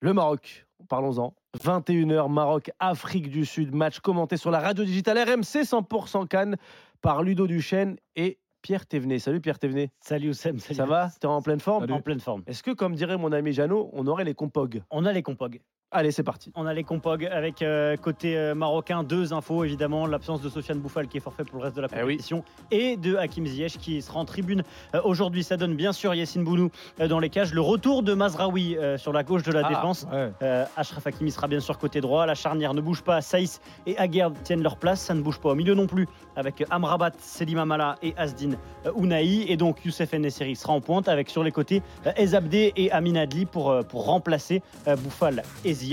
Le Maroc, parlons-en. 21h, Maroc, Afrique du Sud. Match commenté sur la radio digitale RMC 100% Cannes par Ludo Duchesne et Pierre Thévenet. Salut Pierre Thévenet. Salut Oussem, salut. Ça va? T'es en pleine forme? En pleine forme. Est-ce que, comme dirait mon ami Jeannot, on aurait les compog On a les compog. Allez, c'est parti. On a les compog avec euh, côté euh, marocain deux infos évidemment l'absence de Sofiane Bouffal qui est forfait pour le reste de la Eh oui. compétition et de Hakim Ziyech qui sera en tribune euh, aujourd'hui. Ça donne bien sûr Yassine Bounou euh, dans les cages. Le retour de Mazraoui euh, sur la gauche de la Ah, défense. Ouais. Euh, Ashraf Hakimi sera bien sûr côté droit. La charnière ne bouge pas. Saïs et Aguerd tiennent leur place. Ça ne bouge pas au milieu non plus avec Amrabat, Selim Amala et Asdin euh, Ounahi. Et donc Youssef Nesseri sera en pointe avec sur les côtés euh, Ezabde et Amin Adli pour, euh, pour remplacer euh, Bouffal et Ziyech.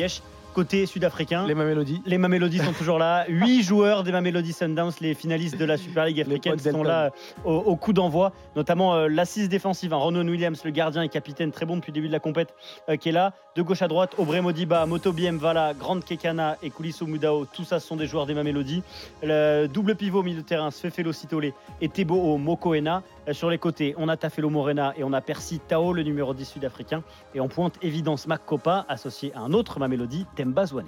Côté sud-africain, Les Mamelodies. les Mamelody sont toujours là. Huit joueurs des Mamelody Sundowns, les finalistes de la Super League africaine, sont là euh, au, au coup d'envoi. Notamment euh, l'assise défensive, hein, Ronan Williams, le gardien et capitaine, très bon depuis le début de la compète, euh, qui est là. De gauche à droite, Aubrey Modiba, Motobi Mvala, Grande Kekana et Koulisso Moudao. Tout ça, ce sont des joueurs des Mamelody. Le double pivot au milieu de terrain, Sfefelo Sitole et Tebo Mokoena. Euh, Sur les côtés, on a Tafelo Morena et on a Percy Tao, le numéro 10 sud-africain. Et en pointe, évidence Makopa, associé à un autre Mamelody, Temba Zwane.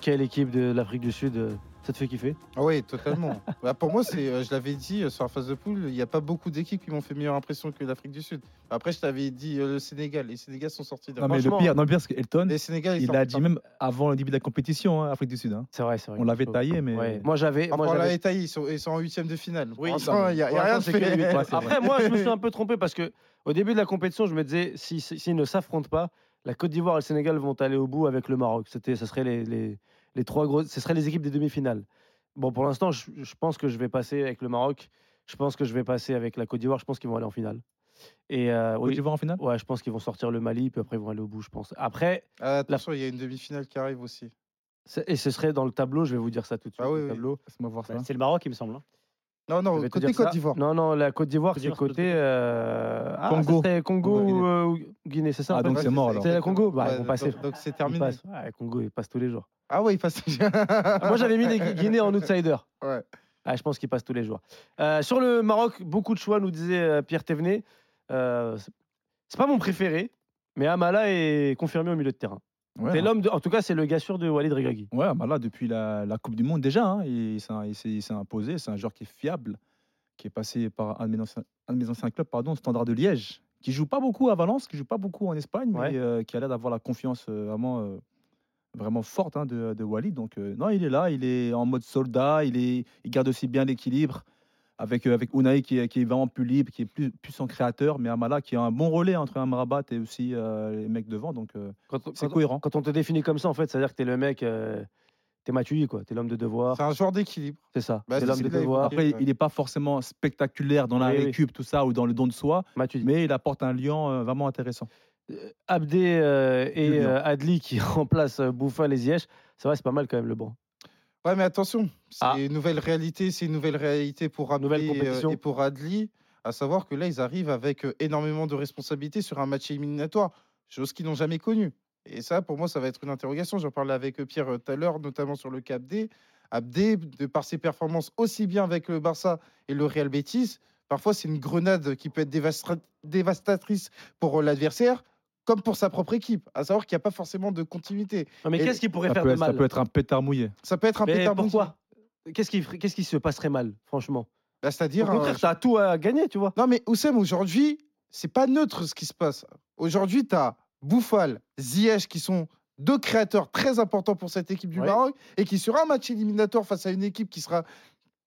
Quelle équipe de l'Afrique du Sud euh, Ça te fait kiffer? Ah oui, totalement. Bah, pour moi, c'est, euh, je l'avais dit euh, sur la phase de poule, il n'y a pas beaucoup d'équipes qui m'ont fait meilleure impression que l'Afrique du Sud. Après, je t'avais dit euh, le Sénégal. Les Sénégal sont sortis de Non, mais le pire, non, le pire, c'est qu'Elton, Les Sénégal, ils il l'a dit même avant le début de la compétition, hein, Afrique du Sud. hein. C'est vrai, c'est vrai. On l'avait taillé, mais. Ouais. Moi j'avais. Moi, on l'avait taillé, ils sont, ils sont en huitième de finale. Oui, il n'y a, rien de fait. Ouais, Après, moi, je me suis un peu trompé parce que au début de la compétition, je me disais, si- si- s'ils ne s'affrontent pas, la Côte d'Ivoire et le Sénégal vont aller au bout avec le Maroc. C'était, ce serait les, les, les trois grosses, ce seraient les équipes des demi-finales. Bon, pour l'instant, je, je pense que je vais passer avec le Maroc. Je pense que je vais passer avec la Côte d'Ivoire. Je pense qu'ils vont aller en finale. Et euh, Côte oui, d'Ivoire en finale? Ouais, je pense qu'ils vont sortir le Mali, puis après ils vont aller au bout, je pense. Après, Ah, attention, il y a une demi-finale qui arrive aussi. et ce serait dans le tableau. Je vais vous dire ça tout de suite. Ah oui, le oui. tableau. Laisse-moi voir ça. C'est le Maroc, il me semble. hein. Non, non, côté dire Côte d'Ivoire. Non, non, la Côte d'Ivoire, c'est côté. euh, ah, Congo. ça Congo ou euh, ou Guinée, c'est ça Ah, donc c'est mort, alors. C'est la Congo Bah, Ouais, ils vont passer. donc- Donc c'est Ils terminé. passent. Ouais, Congo, ils passent tous les jours. Ah ouais, il passe. Moi, j'avais mis les Gui- Guinées en outsider. Ouais. Ah, je pense qu'ils passent tous les jours. Euh, sur le Maroc, beaucoup de choix, nous disait Pierre Thévenet. Euh, c'est- c'est pas mon préféré, mais Amala est confirmé au milieu de terrain. Ouais, C'est hein. l'homme, de- en tout cas, c'est le gars sûr de Walid Regragui. Ouais, bah là, depuis la, la Coupe du Monde, déjà, hein, il, s'est- il imposé. C'est un joueur qui est fiable, qui est passé par un de mes anciens, un de mes anciens clubs, pardon, Standard de Liège, qui joue pas beaucoup à Valence, qui joue pas beaucoup en Espagne, Ouais. mais euh, qui a l'air d'avoir la confiance euh, vraiment, euh, vraiment forte hein, de, de Walid. Donc, non, il est là, il est en mode soldat, il, est, il garde aussi bien l'équilibre. Avec, euh, avec Unai qui est, qui est vraiment plus libre, qui est plus, plus son créateur, mais Amala qui a un bon relais entre Amrabat et aussi euh, les mecs devant, donc euh, c'est cohérent. quand on te définit comme ça, en fait, c'est-à-dire que t'es le mec, euh, t'es Matuidi, quoi. T'es l'homme de devoir. C'est un joueur d'équilibre. C'est ça. Bah, t'es c'est l'homme de devoir. Après, Ouais. il n'est pas forcément spectaculaire dans la Oui, oui. récup, tout ça, ou dans le don de soi, Matuidi. mais il apporte un lien euh, vraiment intéressant. Abdé euh, et euh, Adli qui remplacent Bouffal et Ziyech, c'est vrai, c'est pas mal quand même le banc. Ouais, mais attention, c'est Ah. une nouvelle réalité, c'est une nouvelle réalité pour Abdé Nouvelle et, euh, et pour Adli, à savoir que là, ils arrivent avec euh, énormément de responsabilités sur un match éliminatoire, chose qu'ils n'ont jamais connue. Et ça, pour moi, ça va être une interrogation. J'en parlais avec euh, Pierre tout à l'heure, notamment sur le cas Abdé. Abdé, de par ses performances aussi bien avec le Barça et le Real Betis, parfois c'est une grenade qui peut être dévastatrice pour l'adversaire, comme pour sa propre équipe. À savoir qu'il n'y a pas forcément de continuité. Non, mais qu'est-ce qui pourrait faire de être, ça mal peut être un pétard mouillé. Ça peut être un Mais pétard mouillé. pourquoi? Qu'est-ce qui, qu'est-ce qui se passerait mal, franchement? Bah, Au C'est-à-dire. contraire, euh, t'as tout à gagner, tu vois. Non, mais Oussem, aujourd'hui, c'est pas neutre ce qui se passe. Aujourd'hui, tu as Bouffal, Ziyech qui sont deux créateurs très importants pour cette équipe du Ouais. Maroc et qui, sur un match éliminatoire face à une équipe qui sera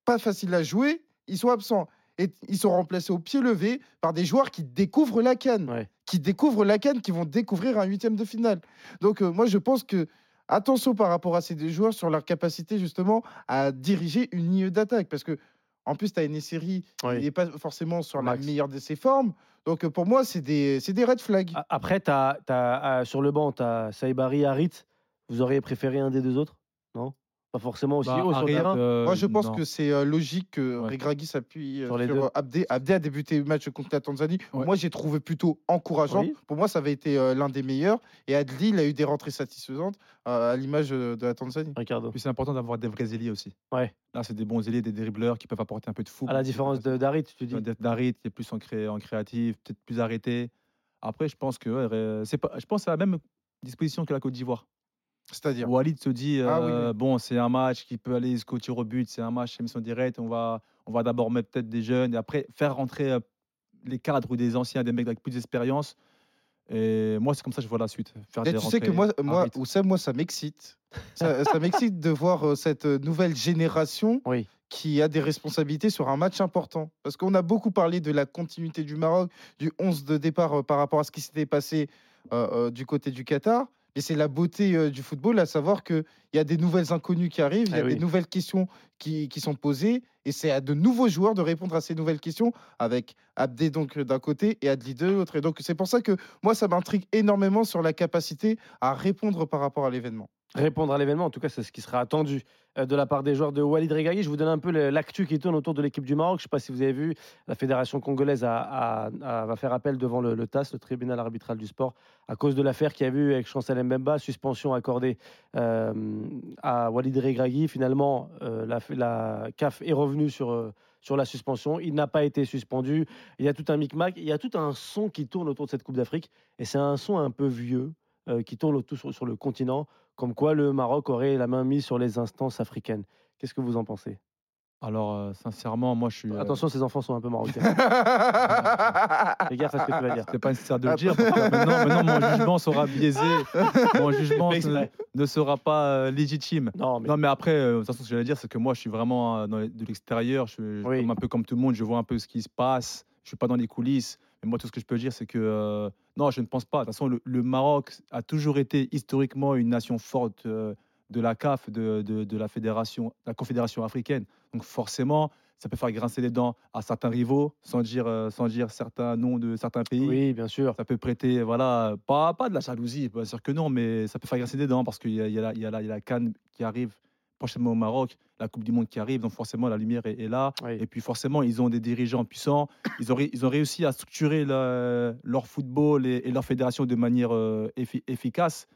pas facile à jouer, ils sont absents. Et ils sont remplacés au pied levé par des joueurs qui découvrent la canne, Ouais. qui découvrent la canne, qui vont découvrir un huitième de finale. Donc, euh, moi, je pense que attention par rapport à ces deux joueurs sur leur capacité justement à diriger une ligne d'attaque. Parce que, en plus, tu as une série il n'est pas forcément sur Max. la meilleure de ses formes. Donc euh, pour moi, c'est des, des red flags. Après, t'as, t'as, euh, sur le banc, tu as Saïbari, Harit. Vous auriez préféré un des deux autres? Non? Pas forcément aussi Bah, haut sur le terrain euh, moi, je pense non. que c'est euh, logique que Ouais. Regragui s'appuie euh, Sur sur, les deux. euh, Abdé. Abdé a débuté le match contre la Tanzanie. Ouais. Moi, j'ai trouvé plutôt encourageant. Oui. Pour moi, ça avait été l'un des meilleurs. Et Adli, il a eu des rentrées satisfaisantes à l'image de la Tanzanie. Ricardo. Puis c'est important d'avoir des vrais ailiers aussi. Ouais. Là, c'est des bons ailiers, des dribbleurs qui peuvent apporter un peu de fou. À la différence de- d'Harit, tu dis. Darit, qui est plus en, cré- en créatif, peut-être plus arrêté. Après, je pense que ouais, c'est pas, je pense à même dispositions que la Côte d'Ivoire. C'est-à-dire? Walid se dit Ah oui, euh, oui. bon, c'est un match qui peut aller jusqu'au tir au but, c'est un match émission directe. On va, on va d'abord mettre peut-être des jeunes et après faire rentrer euh, les cadres ou des anciens, des mecs avec plus d'expérience. Et moi, c'est comme ça que je vois la suite. Faire Et des tu sais que moi, moi. Oussem, moi, ça m'excite. Ça, ça m'excite de voir euh, cette nouvelle génération Oui. qui a des responsabilités sur un match important. Parce qu'on a beaucoup parlé de la continuité du Maroc, du 11 de départ par rapport à ce qui s'était passé euh, euh, du côté du Qatar. Et c'est la beauté euh, du football, à savoir qu'il y a des nouvelles inconnues qui arrivent, il y a Ah des oui. nouvelles questions qui, qui sont posées. Et c'est à de nouveaux joueurs de répondre à ces nouvelles questions, avec Abdé donc euh, d'un côté et Adli de l'autre. Et donc c'est pour ça que moi, ça m'intrigue énormément sur la capacité à répondre par rapport à l'événement. Répondre à l'événement. En tout cas, c'est ce qui sera attendu euh, de la part des joueurs de Walid Regragui. Je vous donne un peu l'actu qui tourne autour de l'équipe du Maroc. Je ne sais pas si vous avez vu, la fédération congolaise va faire appel devant le, TAS, le tribunal arbitral du sport, à cause de l'affaire qu'il y a eu avec Chancel Mbemba, suspension accordée euh, à Walid Regragui. Finalement, euh, la, CAF est revenue sur, sur la suspension. Il n'a pas été suspendu. Il y a tout un micmac. Il y a tout un son qui tourne autour de cette Coupe d'Afrique. Et c'est un son un peu vieux qui tourne autour sur, sur le continent comme quoi le Maroc aurait la main mise sur les instances africaines. Qu'est-ce que vous en pensez? Alors, euh, sincèrement, moi, je suis. euh, Attention, ces enfants sont un peu marocains. Fais gaffe à ce que tu vas dire. C'est pas nécessaire de le dire. parce que maintenant, maintenant, mon jugement sera biaisé. Mon jugement ne, ne sera pas euh, légitime. Non, mais Non, mais après, de toute façon, ce que j'allais dire, c'est que moi, je suis vraiment dans de l'extérieur. Je suis Oui. comme un peu comme tout le monde. Je vois un peu ce qui se passe. Je suis pas dans les coulisses. Moi, tout ce que je peux dire, c'est que euh, non, je ne pense pas. De toute façon, le, le Maroc a toujours été historiquement une nation forte euh, de la CAF, de, de- de la fédération, la confédération africaine. Donc forcément, ça peut faire grincer les dents à certains rivaux, sans dire, euh, sans dire certains noms de certains pays oui, bien sûr. ça peut prêter, voilà, pas, pas de la jalousie, bien sûr que non, mais ça peut faire grincer des dents parce qu'il y y, y, y a la Cannes qui arrive prochainement au Maroc, la Coupe du Monde qui arrive, donc forcément la lumière est, est là. Oui. Et puis forcément, ils ont des dirigeants puissants, ils ont, ils ont réussi à structurer leur football et, et leur fédération de manière euh, effi- efficace.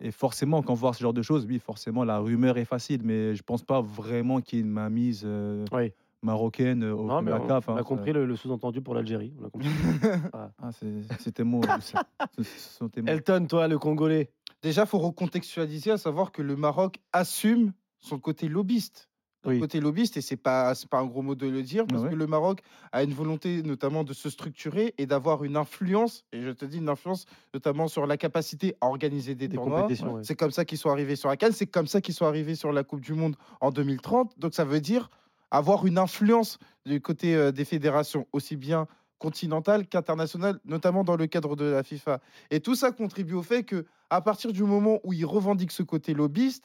Et forcément, quand on voit ce genre de choses, oui, forcément, la rumeur est facile, mais je pense pas vraiment qu'il y ait une mainmise euh, Oui. marocaine euh, au Non, de mais la on, CAF. on hein, a compris le, le sous-entendu pour l'Algérie. On a compris. Ah, c'est- C'était mots. Elton, toi, le Congolais. Déjà, il faut recontextualiser, à savoir que le Maroc assume son côté lobbyiste. Oui. côté lobbyiste, et c'est pas, pas un gros mot de le dire, parce que le Maroc a une volonté notamment de se structurer et d'avoir une influence, et je te dis une influence notamment sur la capacité à organiser des, Des tournois. C'est comme ça qu'ils sont arrivés sur la Cannes, c'est comme ça qu'ils sont arrivés sur la Coupe du Monde en 2030. Donc ça veut dire avoir une influence du côté euh, des fédérations, aussi bien continentales qu'internationales, notamment dans le cadre de la FIFA. Et tout ça contribue au fait que à partir du moment où ils revendiquent ce côté lobbyiste,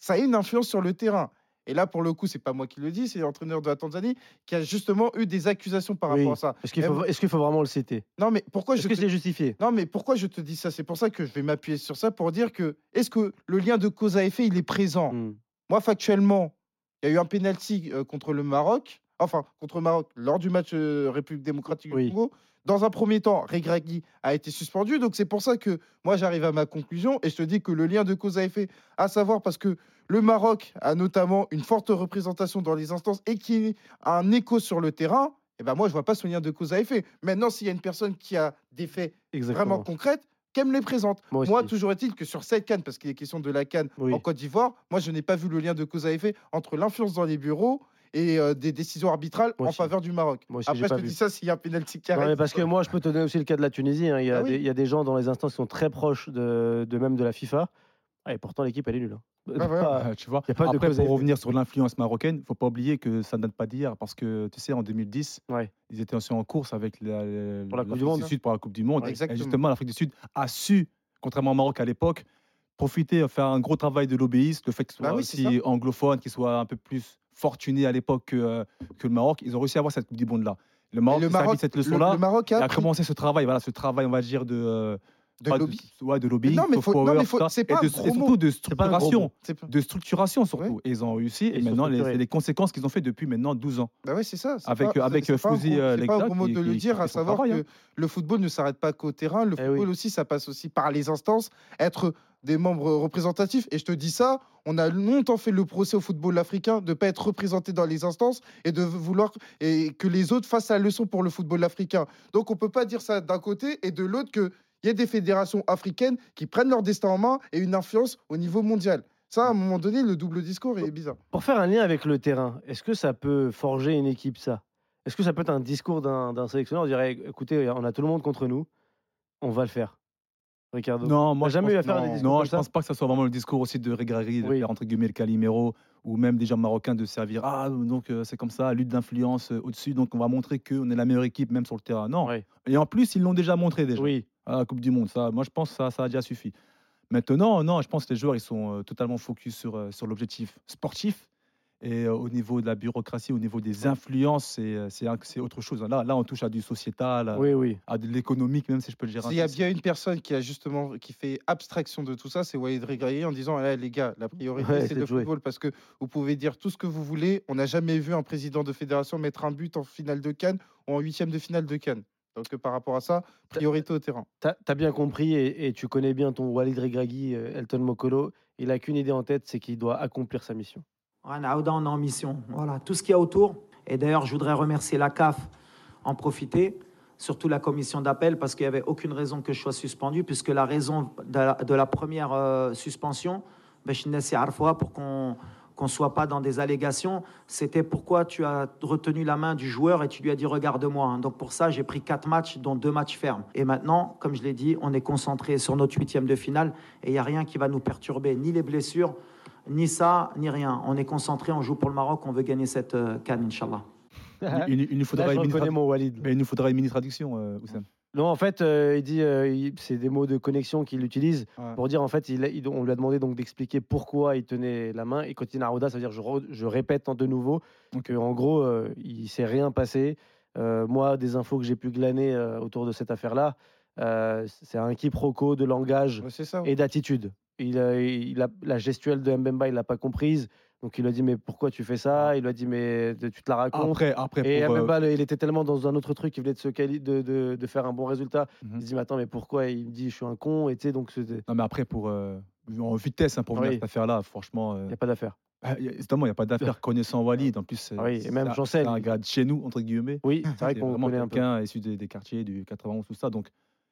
ça a une influence sur le terrain. Et là, pour le coup, c'est pas moi qui le dis, c'est l'entraîneur de la Tanzanie qui a justement eu des accusations par Oui. rapport à ça. Est-ce qu'il faut, vraiment le citer? Non, mais pourquoi je Est-ce que te- c'est justifié? Non, mais pourquoi je te dis ça? C'est pour ça que je vais m'appuyer sur ça pour dire que est-ce que le lien de cause à effet, il est présent? Hmm. Moi, factuellement, il y a eu un penalty euh, contre le Maroc, enfin contre le Maroc lors du match euh, République démocratique Oui. du Congo. Dans un premier temps, Regragui a été suspendu, donc c'est pour ça que moi j'arrive à ma conclusion et je te dis que le lien de cause à effet, à savoir parce que le Maroc a notamment une forte représentation dans les instances et qui a un écho sur le terrain. Et ben moi, je vois pas ce lien de cause à effet. Maintenant, s'il y a une personne qui a des faits Exactement. vraiment concrètes, qu'elle me les présente. Moi toujours est-il que sur cette canne, parce qu'il est question de la canne Oui. en Côte d'Ivoire, moi, je n'ai pas vu le lien de cause à effet entre l'influence dans les bureaux et euh, des décisions arbitrales en faveur du Maroc. Moi aussi, Après, je te vu. dis ça s'il y a un pénalty qui Non, arrive. mais parce que moi, je peux te donner aussi le cas de la Tunisie. hein. Il, y a Ah des, il y a des gens dans les instances qui sont très proches de, de même de la FIFA. Ah, et pourtant, l'équipe, elle est nulle. hein. Ah. Euh, tu vois. y a pas de Après, pour revenir sur l'influence marocaine, il faut pas oublier que ça ne date pas d'hier, parce que tu sais, en 2010, Ouais. ils étaient aussi en course avec la, la- Pour la Coupe du l'Afrique Monde. Sud pour la Coupe du Monde. Ouais, Et justement, l'Afrique du Sud a su, contrairement au Maroc à l'époque, profiter, faire un gros travail de lobbyiste, le fait qu'il soit Bah oui, aussi anglophone, qu'il soit un peu plus fortuné à l'époque que, euh, que le Maroc. Ils ont réussi à avoir cette Coupe du Monde là. Le Maroc, le cette leçon-là. le a, commencé ce travail, voilà, ce travail, on va dire, de, euh, de ouais, de lobbying, non, mais faut- non, power, mais faut- c'est et pas de- un gros et surtout de structuration pas- de structuration surtout. Et ils ont réussi. Et maintenant, les, les conséquences qu'ils ont fait depuis maintenant 12 ans. Bah ouais, c'est ça. Avec- pas- avec, Fouzi, euh, C'est pas gros mot qui- de le dire, à savoir travail, que hein. le football ne s'arrête pas qu'au terrain. Le Eh football aussi, ça passe aussi par les instances, être des membres représentatifs. Et je te dis ça, on a longtemps fait le procès au football africain de ne pas être représenté dans les instances et de vouloir et que les autres fassent la leçon pour le football africain. Donc on peut pas dire ça d'un côté et de l'autre que il y a des fédérations africaines qui prennent leur destin en main et une influence au niveau mondial. Ça, à un moment donné, le double discours est bizarre. Pour faire un lien avec le terrain, est-ce que ça peut forger une équipe, ça? Est-ce que ça peut être un discours d'un d'un sélectionneur On dirait, écoutez, on a tout le monde contre nous, on va le faire? Ricardo Non, moi jamais eu à faire non, des discours Non, je pense pas que ça soit vraiment le discours aussi de Regragui, de Oui. faire entre guillemets le Calimero, ou même des gens marocains de servir. Ah, donc euh, c'est comme ça, lutte d'influence euh, au-dessus, donc on va montrer qu'on est la meilleure équipe même sur le terrain. Non. Ouais. Et en plus, ils l'ont déjà montré déjà Oui, à la Coupe du Monde. Ça, moi, je pense que ça, ça a déjà suffi. Maintenant, non, je pense que les joueurs ils sont euh, totalement focus sur, euh, sur l'objectif sportif. Et euh, au niveau de la bureaucratie, au niveau des influences, c'est euh, autre chose. Là, là, on touche à du sociétal, à, oui, oui. à de l'économique, même si je peux le dire. S'il y a bien une personne qui a justement qui fait abstraction de tout ça, c'est Walid Regragui en disant "Eh, les gars, la priorité Ouais, c'est le football parce que vous pouvez dire tout ce que vous voulez, on n'a jamais vu un président de fédération mettre un but en finale de Cannes ou en huitième de finale de Cannes. Donc euh, par rapport à ça, priorité au terrain. T'as as bien compris et, et tu connais bien ton Walid Regragui, Elton Mokolo. Il a qu'une idée en tête, c'est qu'il doit accomplir sa mission. On est en mission. Voilà, tout ce qu'il y a autour. Et d'ailleurs, je voudrais remercier la CAF, en profiter, surtout la commission d'appel, parce qu'il n'y avait aucune raison que je sois suspendu, puisque la raison de la, de la première euh, suspension, ben, pour qu'on qu'on soit pas dans des allégations, c'était pourquoi tu as retenu la main du joueur et tu lui as dit regarde-moi. Donc pour ça, j'ai pris quatre matchs, dont deux matchs fermes. Et maintenant, comme je l'ai dit, on est concentré sur notre huitième de finale et il n'y a rien qui va nous perturber, ni les blessures, ni ça, ni rien. On est concentré, on joue pour le Maroc, on veut gagner cette euh, canne, Inch'Allah. Il, il- il nous faudra Là, je une mini reconnais tradu- mon Walid. mais il nous faudra une mini traduction, euh. Non, en fait, euh, il dit, euh, c'est des mots de connexion qu'il utilise Ouais. pour dire, en fait, il, a- il- on lui a demandé donc d'expliquer pourquoi il tenait la main. Et quand il dit Aouda, ça veut dire, je, re- je répète en de nouveau, que en gros, euh, il s'est rien passé. Euh, moi, des infos que j'ai pu glaner euh, autour de cette affaire-là, euh, c'est un quiproquo de langage Ouais, et d'attitude. Il a, il a- la gestuelle de Mbemba, il l'a pas comprise. Donc il lui a dit, mais pourquoi tu fais ça? Il lui a dit, mais tu te la racontes. Après, après Et euh, Mbemba, il était tellement dans un autre truc, il venait de, se quali- de, de, de faire un bon résultat. Mhm. Il se dit, mais attends, mais pourquoi? Il me dit, je suis un con. Et tu sais, donc c'était- non, mais après pour euh, en vitesse hein, pour venir Oui. à cette affaire-là, franchement, euh, il n'y a pas d'affaire. ah, évidemment, il n'y a pas d'affaire connaissant Walid. En plus, Ah oui, et même Chancel. c'est un gars de chez nous entre guillemets. Oui, c'est vrai qu'on connaît un peu. quelqu'un issu des, des quartiers du 91 tout ça. Donc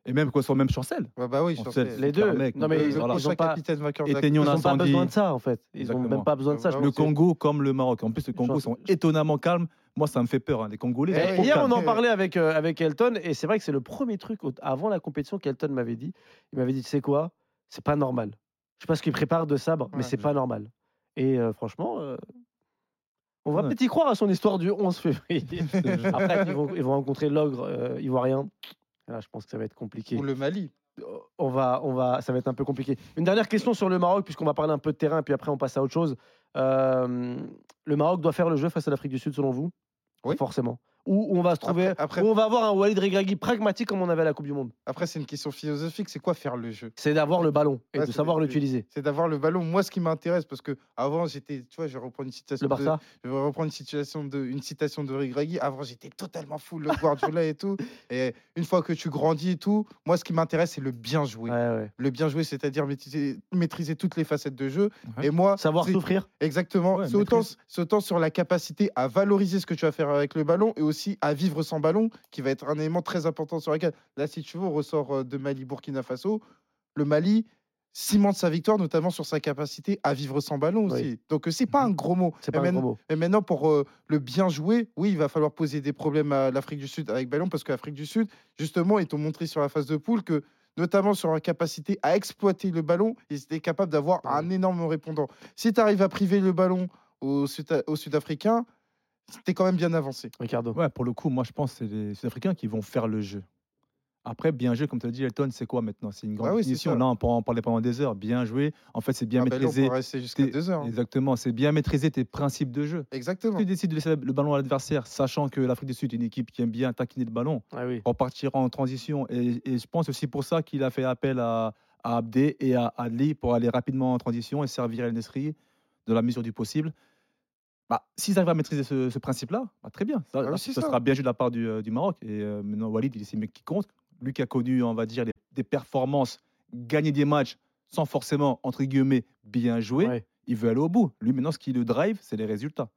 et même quoi soit même Chancel. Ouais, bah oui, c'est Les deux. mec, Non, mais euh, ils ont- voilà. ils ont pas- Ils n'ont pas l'incendie. besoin de ça, en fait. Ils n'ont Exactement. même pas besoin de ça. Ah, Le Congo comme le Maroc. En plus, le Congo sont étonnamment calmes. Moi, ça me fait peur. hein. Les Congolais, trop hier, on en parlait avec, euh, avec Elton, et c'est vrai que c'est le premier truc avant la compétition qu'Elton m'avait dit. Il m'avait dit, tu sais quoi, c'est pas normal. Je sais pas ce qu'il prépare de sabre, mais Ouais. c'est pas normal. Et euh, franchement, euh, on va Ouais. peut-être y croire à son histoire du 11 février. Après, ils vont, ils vont rencontrer l'ogre euh, ivoirien. Là, je pense que ça va être compliqué. Ou le Mali. On va, on va, ça va être un peu compliqué. Une dernière question sur le Maroc, puisqu'on va parler un peu de terrain, puis après on passe à autre chose. Euh, le Maroc doit faire le jeu face à l'Afrique du Sud, selon vous? Oui. Forcément. Ou on va se trouver, Après- après- où on va avoir un Walid Regragui pragmatique comme on avait à la Coupe du Monde. Après, c'est une question philosophique. C'est quoi faire le jeu? C'est d'avoir le ballon et Ouais, de savoir l'utiliser. C'est d'avoir le ballon. Moi, ce qui m'intéresse, parce que avant, j'étais, tu vois, je vais reprendre une citation. Le de- Barça? je vais reprendre une situation de, une citation de Regragui. Avant, j'étais totalement fou le Guardiola et tout. Et une fois que tu grandis et tout, moi, ce qui m'intéresse, c'est le bien jouer. Ouais, ouais. Le bien jouer, c'est-à-dire maîtriser, maîtriser toutes les facettes de jeu. Ouais. Et moi, Savoir souffrir. Exactement. Ouais, c'est autant, maîtrise. c'est autant sur la capacité à valoriser ce que tu vas faire avec le ballon et aussi à vivre sans ballon, qui va être un élément très important sur lequel, là, si tu veux, on ressort euh, de Mali-Burkina Faso. Le Mali cimente sa victoire, notamment sur sa capacité à vivre sans ballon aussi. Oui. Donc, euh, c'est pas un gros mot. C'est pas un gros mot. et maintenant, pour euh, le bien jouer, oui, il va falloir poser des problèmes à l'Afrique du Sud avec ballon, parce que l'Afrique du Sud, justement, ils t'ont montré sur la phase de poule que, notamment sur la capacité à exploiter le ballon, ils étaient capables d'avoir un énorme répondant. Si tu arrives à priver le ballon aux Sud-Africains, t'es quand même bien avancé. Ricardo. Ouais, pour le coup, moi, je pense que c'est les Sud-Africains qui vont faire le jeu. Après, bien joué, comme tu as dit, Elton, c'est quoi maintenant? C'est une grande Ah oui. Là, on peut en parler pendant des heures. Bien joué. En fait, c'est bien Ah ben rester jusqu'à tes- deux heures. hein. Exactement, c'est bien maîtriser tes principes de jeu. Exactement. Si tu décides de laisser le ballon à l'adversaire, sachant que l'Afrique du Sud est une équipe qui aime bien taquiner le ballon, Ah oui. repartir en transition. Et, et je pense aussi pour ça qu'il a fait appel à, à Abdé et à Adli pour aller rapidement en transition et servir El Nesri de la mesure du possible. Bah, S'ils arrivent à maîtriser ce, ce principe-là, bah, très bien. Ça, Ah là, ça. sera bien joué de la part du, euh, du Maroc. Et euh, maintenant, Walid, il est mec qui compte. Lui qui a connu, on va dire, des, des performances, gagner des matchs sans forcément, entre guillemets, bien jouer. Ouais. Il veut aller au bout. Lui, maintenant, ce qui le drive, c'est les résultats.